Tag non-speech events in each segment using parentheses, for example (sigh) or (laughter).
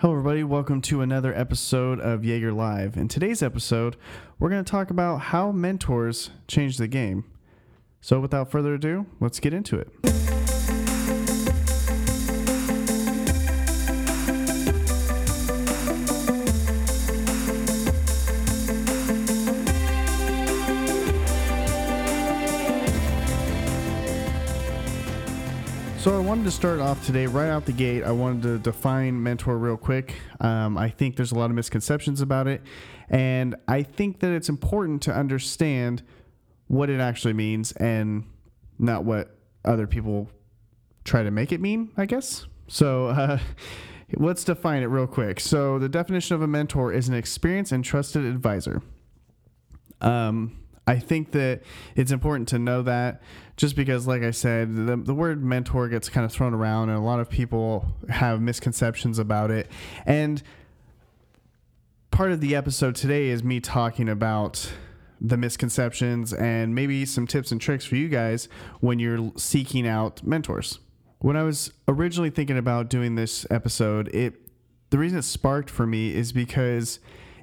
Hello, everybody. Welcome to another episode of Jaeger Live. In today's episode, we're going to talk about how mentors change the game. So, without further ado, let's get into it. To start off today, right out the gate. I wanted to define mentor real quick. Um, I think there's a lot of misconceptions about it, and I think that it's important to understand what it actually means and not what other people try to make it mean. I guess. So uh, (laughs) let's define it real quick. So the definition of a mentor is an experienced and trusted advisor. Um, I think that it's important to know that just because, like I said, the, the word mentor gets kind of thrown around and a lot of people have misconceptions about it. And part of the episode today is me talking about the misconceptions and maybe some tips and tricks for you guys when you're seeking out mentors. When I was originally thinking about doing this episode, it the reason it sparked for me is because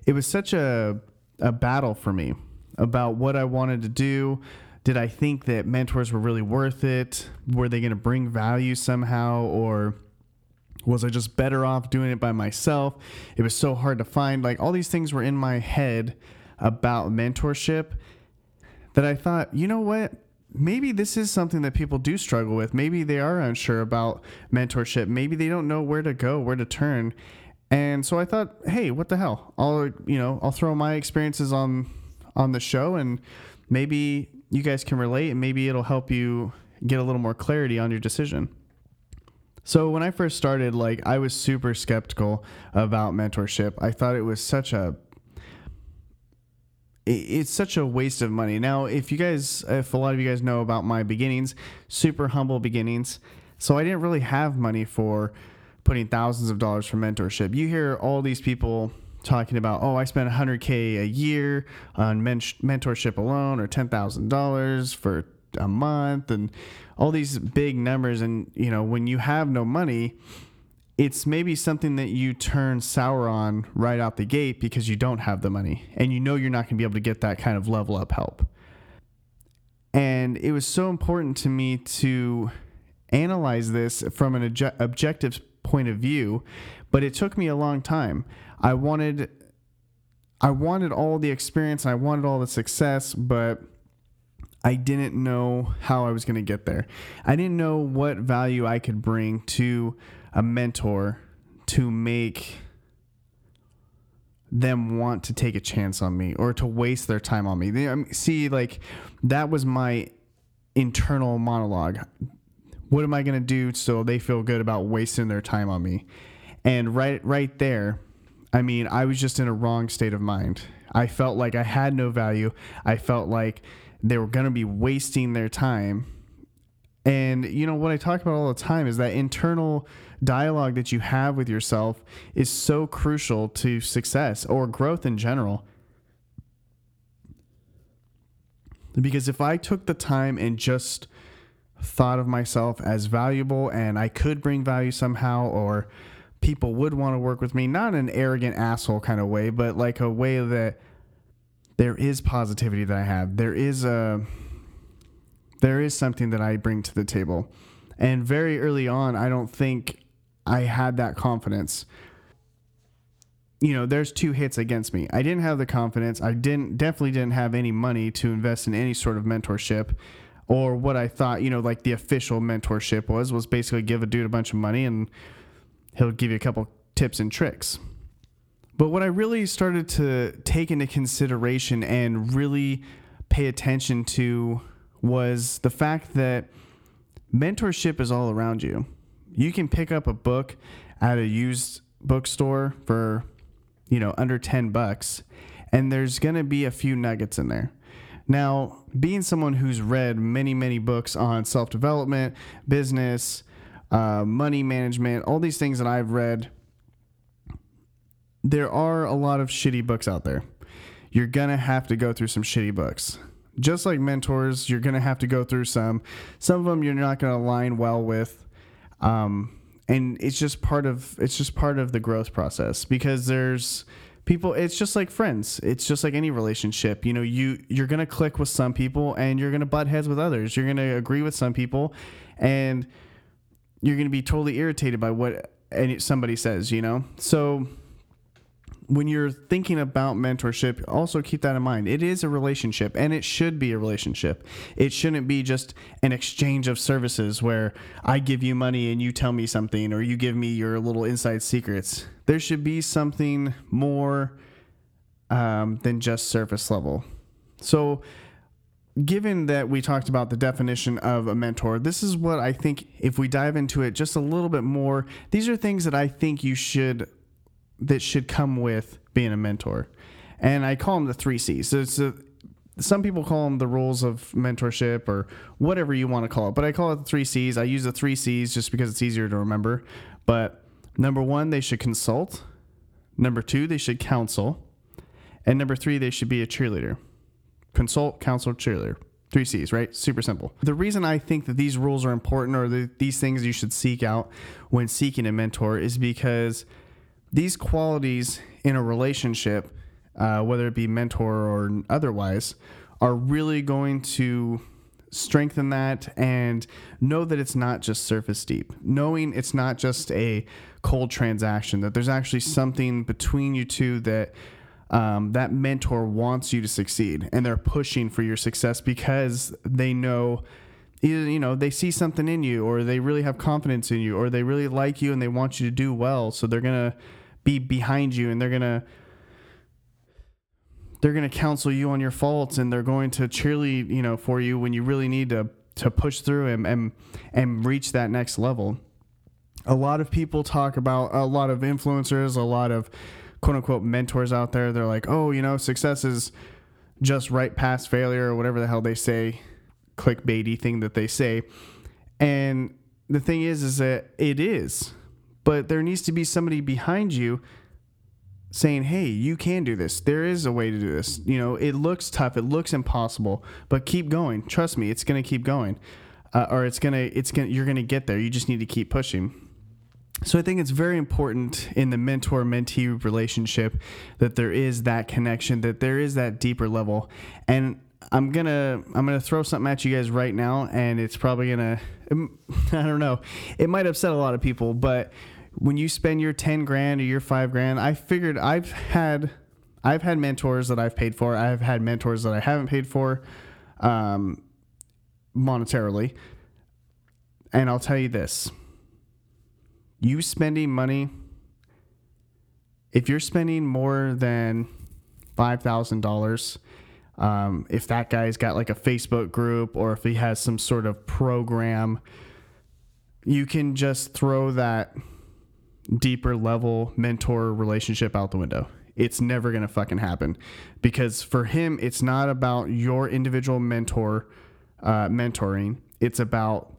it was such a a battle for me about what I wanted to do. Did I think that mentors were really worth it? Were they going to bring value somehow? Or was I just better off doing it by myself? It was so hard to find. Like all these things were in my head about mentorship that I thought, you know what? Maybe this is something that people do struggle with. Maybe they are unsure about mentorship. Maybe they don't know where to go, where to turn. And so I thought, hey, what the hell? I'll, you know, I'll throw my experiences on on the show and maybe you guys can relate and maybe it'll help you get a little more clarity on your decision. So when I first started, like I was super skeptical about mentorship. I thought it was such a it's such a waste of money. Now, if you guys if a lot of you guys know about my beginnings, super humble beginnings, so I didn't really have money for putting thousands of dollars for mentorship. You hear all these people talking about, oh, I spent 100K a year on men- mentorship alone or $10,000 for a month and all these big numbers. And, you know, when you have no money, it's maybe something that you turn sour on right out the gate because you don't have the money and you know you're not going to be able to get that kind of level up help. And it was so important to me to analyze this from an obje- objective point of view, but it took me a long time. I wanted I wanted all the experience and I wanted all the success, but I didn't know how I was going to get there. I didn't know what value I could bring to a mentor to make them want to take a chance on me or to waste their time on me. Um, see, like that was my internal monologue. What am I going to do so they feel good about wasting their time on me? And right right there, I mean, I was just in a wrong state of mind. I felt like I had no value. I felt like they were going to be wasting their time. And, you know, what I talk about all the time is that internal dialogue that you have with yourself is so crucial to success or growth in general. Because if I took the time and just thought of myself as valuable and I could bring value somehow or people would want to work with me, not in an arrogant asshole kind of way, but like a way that there is positivity that I have. There is a there is something that I bring to the table. And very early on, I don't think I had that confidence. You know, there's two hits against me. I didn't have the confidence. I didn't definitely didn't have any money to invest in any sort of mentorship or what I thought, you know, like the official mentorship was was basically give a dude a bunch of money and he'll give you a couple tips and tricks. But what I really started to take into consideration and really pay attention to was the fact that mentorship is all around you. You can pick up a book at a used bookstore for, you know, under 10 bucks, and there's going to be a few nuggets in there. Now, being someone who's read many, many books on self development, business, uh, money management, all these things that I've read. There are a lot of shitty books out there. You're going to have to go through some shitty books. Just like mentors, you're going to have to go through some. Some of them you're not going to align well with. Um, and it's just part of it's just part of the growth process because there's people it's just like friends it's just like any relationship you know you you're gonna click with some people and you're gonna butt heads with others you're gonna agree with some people and you're gonna be totally irritated by what any, somebody says you know so when you're thinking about mentorship, also keep that in mind. It is a relationship and it should be a relationship. It shouldn't be just an exchange of services where I give you money and you tell me something or you give me your little inside secrets. There should be something more um, than just surface level. So, given that we talked about the definition of a mentor, this is what I think if we dive into it just a little bit more, these are things that I think you should that should come with being a mentor. And I call them the three C's. So it's a, some people call them the rules of mentorship or whatever you want to call it, but I call it the three C's. I use the three C's just because it's easier to remember. But number one, they should consult. Number two, they should counsel. And number three, they should be a cheerleader. Consult, counsel, cheerleader. Three C's, right? Super simple. The reason I think that these rules are important or the, these things you should seek out when seeking a mentor is because these qualities in a relationship, uh, whether it be mentor or otherwise, are really going to strengthen that and know that it's not just surface deep. Knowing it's not just a cold transaction, that there's actually something between you two that um, that mentor wants you to succeed and they're pushing for your success because they know either you know they see something in you or they really have confidence in you or they really like you and they want you to do well so they're gonna be behind you and they're to they're to counsel you on your faults and they're going to cheerlead, you know, for you when you really need to to push through and and, and reach that next level. A lot of people talk about a lot of influencers, a lot of quote unquote mentors out there. They're like, "Oh, you know, success is just right past failure or whatever the hell they say, clickbaity thing that they say." And the thing is is that it is but there needs to be somebody behind you saying, "Hey, you can do this. There is a way to do this. You know, it looks tough, it looks impossible, but keep going. Trust me, it's going to keep going, uh, or it's gonna, it's gonna, you're gonna get there. You just need to keep pushing." So I think it's very important in the mentor-mentee relationship that there is that connection, that there is that deeper level, and I'm gonna I'm gonna throw something at you guys right now, and it's probably gonna (laughs) I don't know, it might upset a lot of people, but when you spend your 10 grand or your 5 grand i figured i've had i've had mentors that i've paid for i've had mentors that i haven't paid for um, monetarily. And i'll tell you this you spending money if you're spending more than $5000 um, if that guy's got like a facebook group or if he has some sort of program you can just throw that deeper level mentor relationship out the window. It's never going to fucking happen because for him, it's not about your individual mentor uh, mentoring. It's about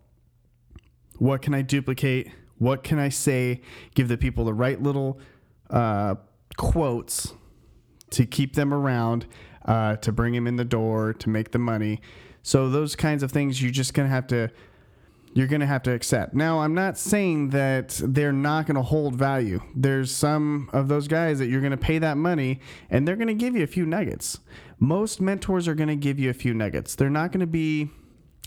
what can I duplicate? What can I say? Give the people the right little uh, quotes to keep them around, uh, to bring them in the door, to make the money. So those kinds of things, you're just gonna have to you're to have to accept. Now, I'm not saying that they're not to hold value. There's some of those guys that you're to pay that money and they're to give you a few nuggets. Most mentors are to give you a few nuggets. They're not to be,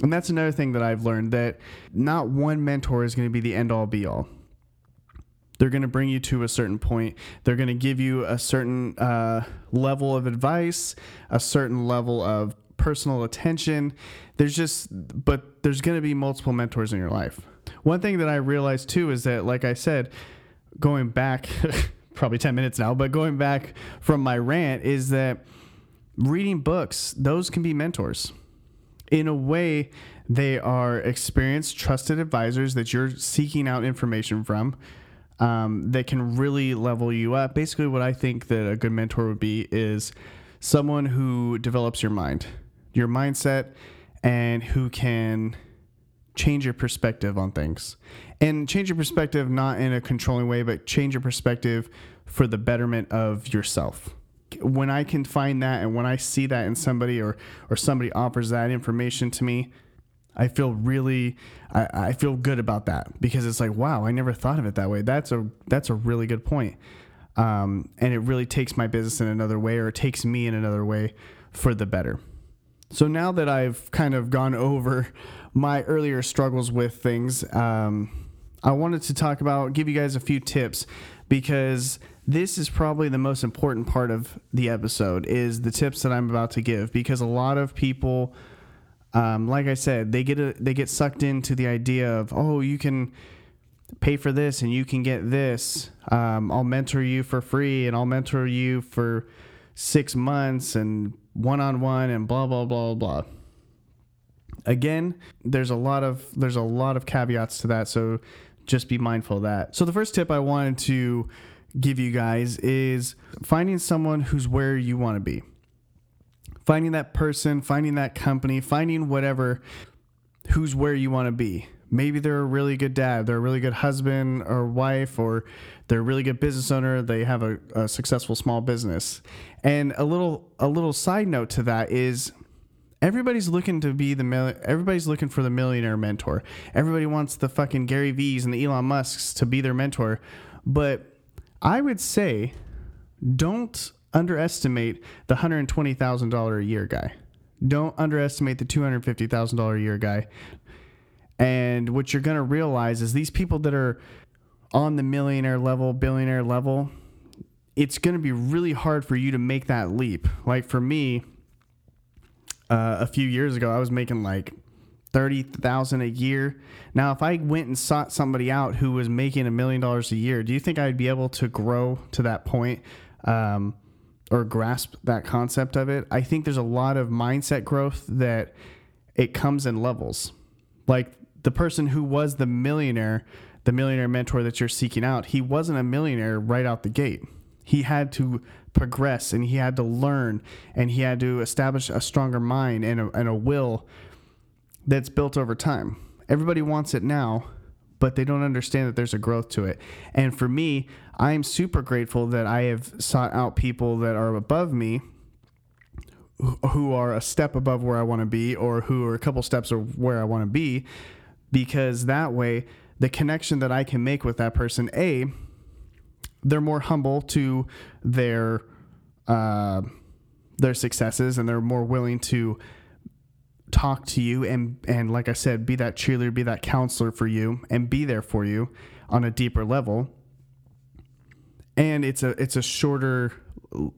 and that's another thing that I've learned that not one mentor is going to be the end all be all. They're going to bring you to a certain point. They're going to give you a certain uh, level of advice, a certain level of personal attention. There's just, but there's going to be multiple mentors in your life. One thing that I realized too is that, like I said, going back (laughs) probably 10 minutes now, but going back from my rant is that reading books, those can be mentors. In a way, they are experienced, trusted advisors that you're seeking out information from um, that can really level you up. Basically, what I think that a good mentor would be is someone who develops your mind your mindset and who can change your perspective on things. And change your perspective not in a controlling way, but change your perspective for the betterment of yourself. When I can find that and when I see that in somebody or or somebody offers that information to me, I feel really, I, I feel good about that because it's like, wow, I never thought of it that way. That's a that's a really good point. Um, and it really takes my business in another way, or it takes me in another way for the better. So now that I've kind of gone over my earlier struggles with things, um, I wanted to talk about, give you guys a few tips because this is probably the most important part of the episode is the tips that I'm about to give because a lot of people um, like I said, they get a, they get sucked into the idea of oh, you can pay for this and you can get this. Um, I'll mentor you for free and I'll mentor you for six months and one on one and blah blah blah blah. Again, there's a lot of there's a lot of caveats to that, so just be mindful of that. So the first tip I wanted to give you guys is finding someone who's where you want to be finding that person, finding that company, finding whatever who's where you want to be. Maybe they're a really good dad, they're a really good husband or wife, or they're a really good business owner. They have a, a successful small business. And a little a little side note to that is everybody's looking to be the everybody's looking for the millionaire mentor. Everybody wants the fucking Gary V's and the Elon Musks to be their mentor. But I would say don't underestimate the $120,000 a year guy. Don't underestimate the $250,000 a year guy. And what you're going to realize is these people that are on the millionaire level, billionaire level, it's going to be really hard for you to make that leap. Like for me, uh, a few years ago, I was making like thirty thousand a year. Now, if I went and sought somebody out who was making a million dollars a year, do you think I'd be able to grow to that point? Um, or grasp that concept of it, I think there's a lot of mindset growth that it comes in levels. Like the person who was the millionaire, the millionaire mentor that you're seeking out, he wasn't a millionaire right out the gate. He had to progress and he had to learn and he had to establish a stronger mind and a, and a will that's built over time. Everybody wants it now, but they don't understand that there's a growth to it. And for me, I'm super grateful that I have sought out people that are above me who are a step above where I want to be or who are a couple steps of where I want to be because that way the connection that I can make with that person a they're more humble to their uh, their successes and they're more willing to talk to you and and like I said, be that cheerleader, be that counselor for you, and be there for you on a deeper level. And it's a it's a shorter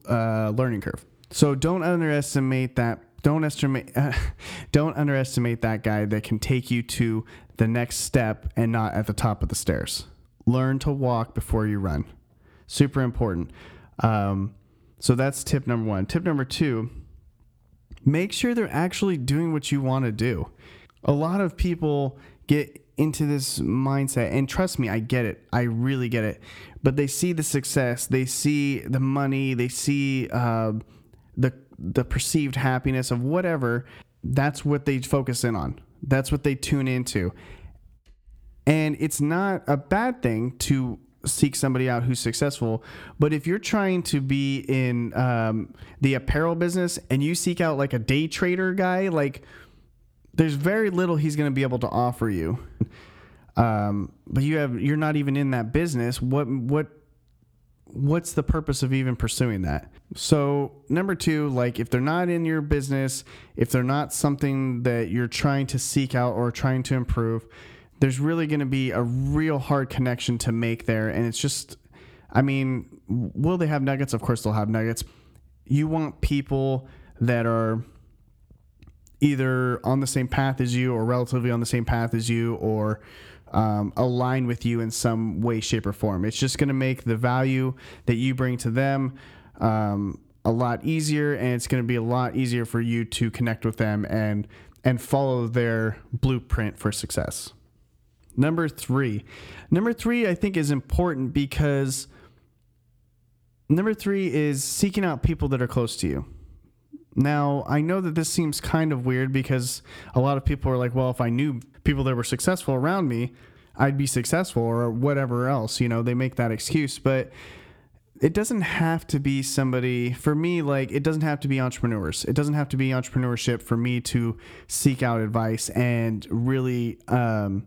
uh, learning curve. So don't underestimate that. Don't estimate. Uh, (laughs) don't underestimate that guy that can take you to the next step and not at the top of the stairs. Learn to walk before you run. Super important. Um, so that's tip number one. Tip number two make sure they're actually doing what you want to do. A lot of people get into this mindset, and trust me, I get it. I really get it. But they see the success, they see the money, they see uh, the the perceived happiness of whatever. That's what they focus in on. That's what they tune into. And it's not a bad thing to seek somebody out who's successful. But if you're trying to be in um, the apparel business and you seek out like a day trader guy, like there's very little he's going to be able to offer you. Um, but you have you're not even in that business. What what what's the purpose of even pursuing that? So number two, like if they're not in your business, if they're not something that you're trying to seek out or trying to improve, there's really going to be a real hard connection to make there. And it's just, I mean, will they have nuggets? Of course, they'll have nuggets. You want people that are either on the same path as you or relatively on the same path as you or um, align with you in some way, shape, or form. It's just going to make the value that you bring to them um, a lot easier, and it's going to be a lot easier for you to connect with them and and follow their blueprint for success. Number three. Number three, I think, is important because number three is seeking out people that are close to you. Now, I know that this seems kind of weird because a lot of people are like, well, if I knew people that were successful around me, I'd be successful or whatever else. You know, they make that excuse. But it doesn't have to be somebody for me like it doesn't have to be entrepreneurs it doesn't have to be entrepreneurship for me to seek out advice and really um,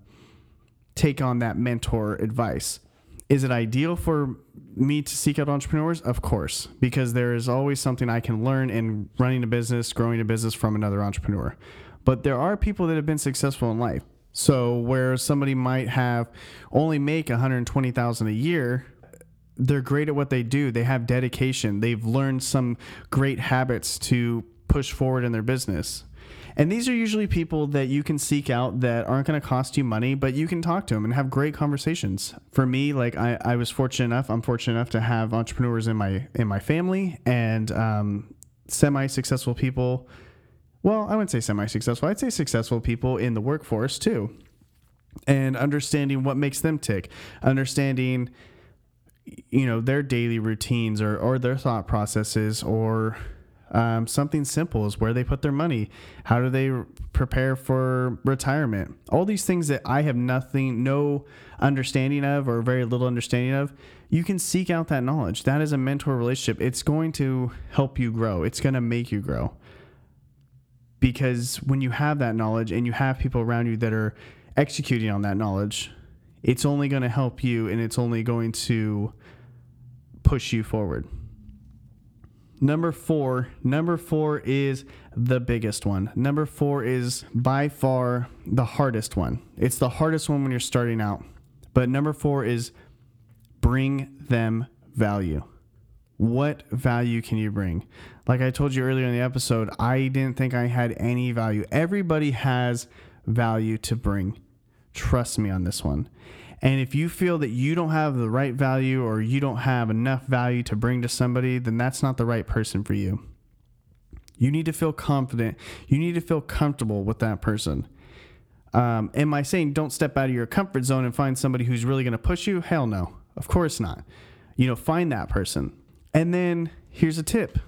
take on that mentor advice is it ideal for me to seek out entrepreneurs of course because there is always something i can learn in running a business growing a business from another entrepreneur but there are people that have been successful in life so where somebody might have only make 120,000 a year they're great at what they do. They have dedication. They've learned some great habits to push forward in their business. And these are usually people that you can seek out that aren't going to cost you money, but you can talk to them and have great conversations. For me, like I, I was fortunate enough, I'm fortunate enough to have entrepreneurs in my in my family and um, semi-successful people. Well, I wouldn't say semi-successful. I'd say successful people in the workforce too, and understanding what makes them tick, understanding you know their daily routines or, or their thought processes or um, something simple is where they put their money. How do they prepare for retirement? All these things that i have nothing no understanding of or very little understanding of you can seek out that knowledge. That is a mentor relationship. It's going to help you grow. It's going to make you grow. Because when you have that knowledge and you have people around you that are executing on that knowledge it's only going to help you and it's only going to push you forward. Number four, number four is the biggest one. Number four is by far the hardest one. It's the hardest one when you're starting out. But number four is bring them value. What value can you bring? Like I told you earlier in the episode, I didn't think I had any value. Everybody has value to bring. Trust me on this one. And if you feel that you don't have the right value or you don't have enough value to bring to somebody, then that's not the right person for you. You need to feel confident. You need to feel comfortable with that person. Um, am I saying don't step out of your comfort zone and find somebody who's really going to push you? Hell no. Of course not. You know, find that person. And then here's a tip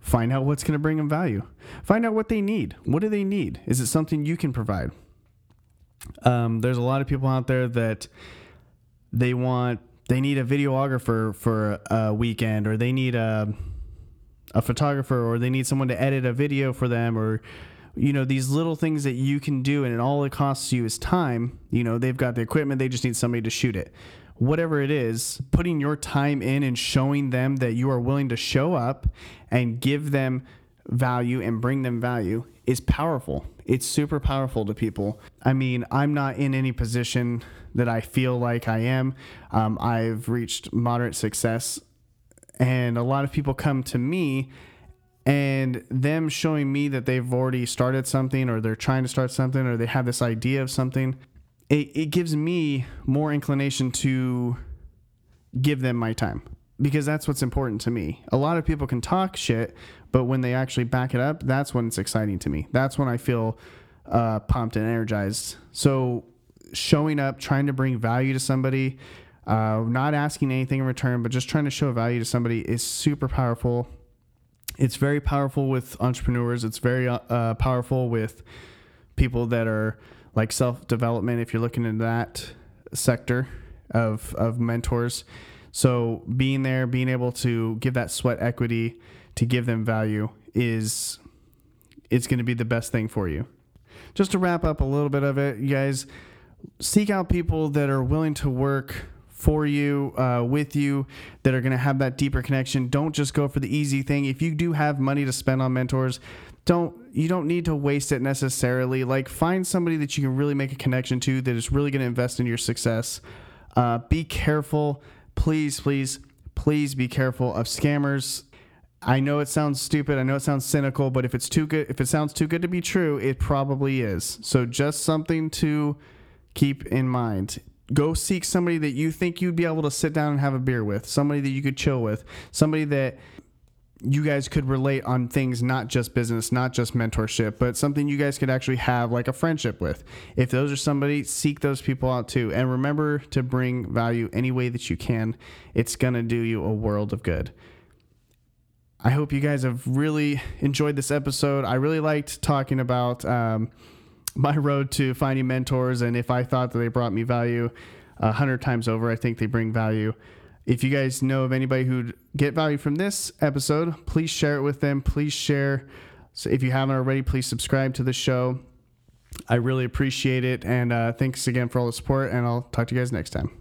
find out what's going to bring them value. Find out what they need. What do they need? Is it something you can provide? Um, there's a lot of people out there that they want they need a videographer for a weekend or they need a a photographer or they need someone to edit a video for them or you know these little things that you can do and all it costs you is time. You know they've got the equipment they just need somebody to shoot it. Whatever it is putting your time in and showing them that you are willing to show up and give them value and bring them value is powerful it's super powerful to people. I mean, I'm not in any position that I feel like I am. Um, I've reached moderate success, and a lot of people come to me and them showing me that they've already started something or they're trying to start something or they have this idea of something it, it gives me more inclination to give them my time because that's what's important to me a lot of people can talk shit but when they actually back it up, that's when it's exciting to me. That's when I feel uh, pumped and energized. So showing up, trying to bring value to somebody, uh, not asking anything in return, but just trying to show value to somebody is super powerful. It's very powerful with entrepreneurs. It's very uh, powerful with people that are like self development. If you're looking into that sector of of mentors, so being there, being able to give that sweat equity to give them value is it's going to be the best thing for you. Just to wrap up a little bit of it, you guys seek out people that are willing to work for you, uh, with you, that are going to have that deeper connection. Don't just go for the easy thing. If you do have money to spend on mentors, don't you don't need to waste it necessarily. Like find somebody that you can really make a connection to that is really going to invest in your success. Uh, be careful, please, please, please be careful of scammers I know it sounds stupid. I know it sounds cynical, but if it's too good, if it sounds too good to be true, it probably is. So just something to keep in mind. Go seek somebody that you think you'd be able to sit down and have a beer with, somebody that you could chill with, somebody that you guys could relate on things not just business, not just mentorship, but something you guys could actually have like a friendship with. If those are somebody, seek those people out too. And remember to bring value any way that you can. It's going to do you a world of good. I hope you guys have really enjoyed this episode. I really liked talking about um, my road to finding mentors and if I thought that they brought me value a hundred times over, I think they bring value. If you guys know of anybody who'd get value from this episode, please share it with them. Please share. So if you haven't already, please subscribe to the show. I really appreciate it. And uh, thanks again for all the support. And I'll talk to you guys next time.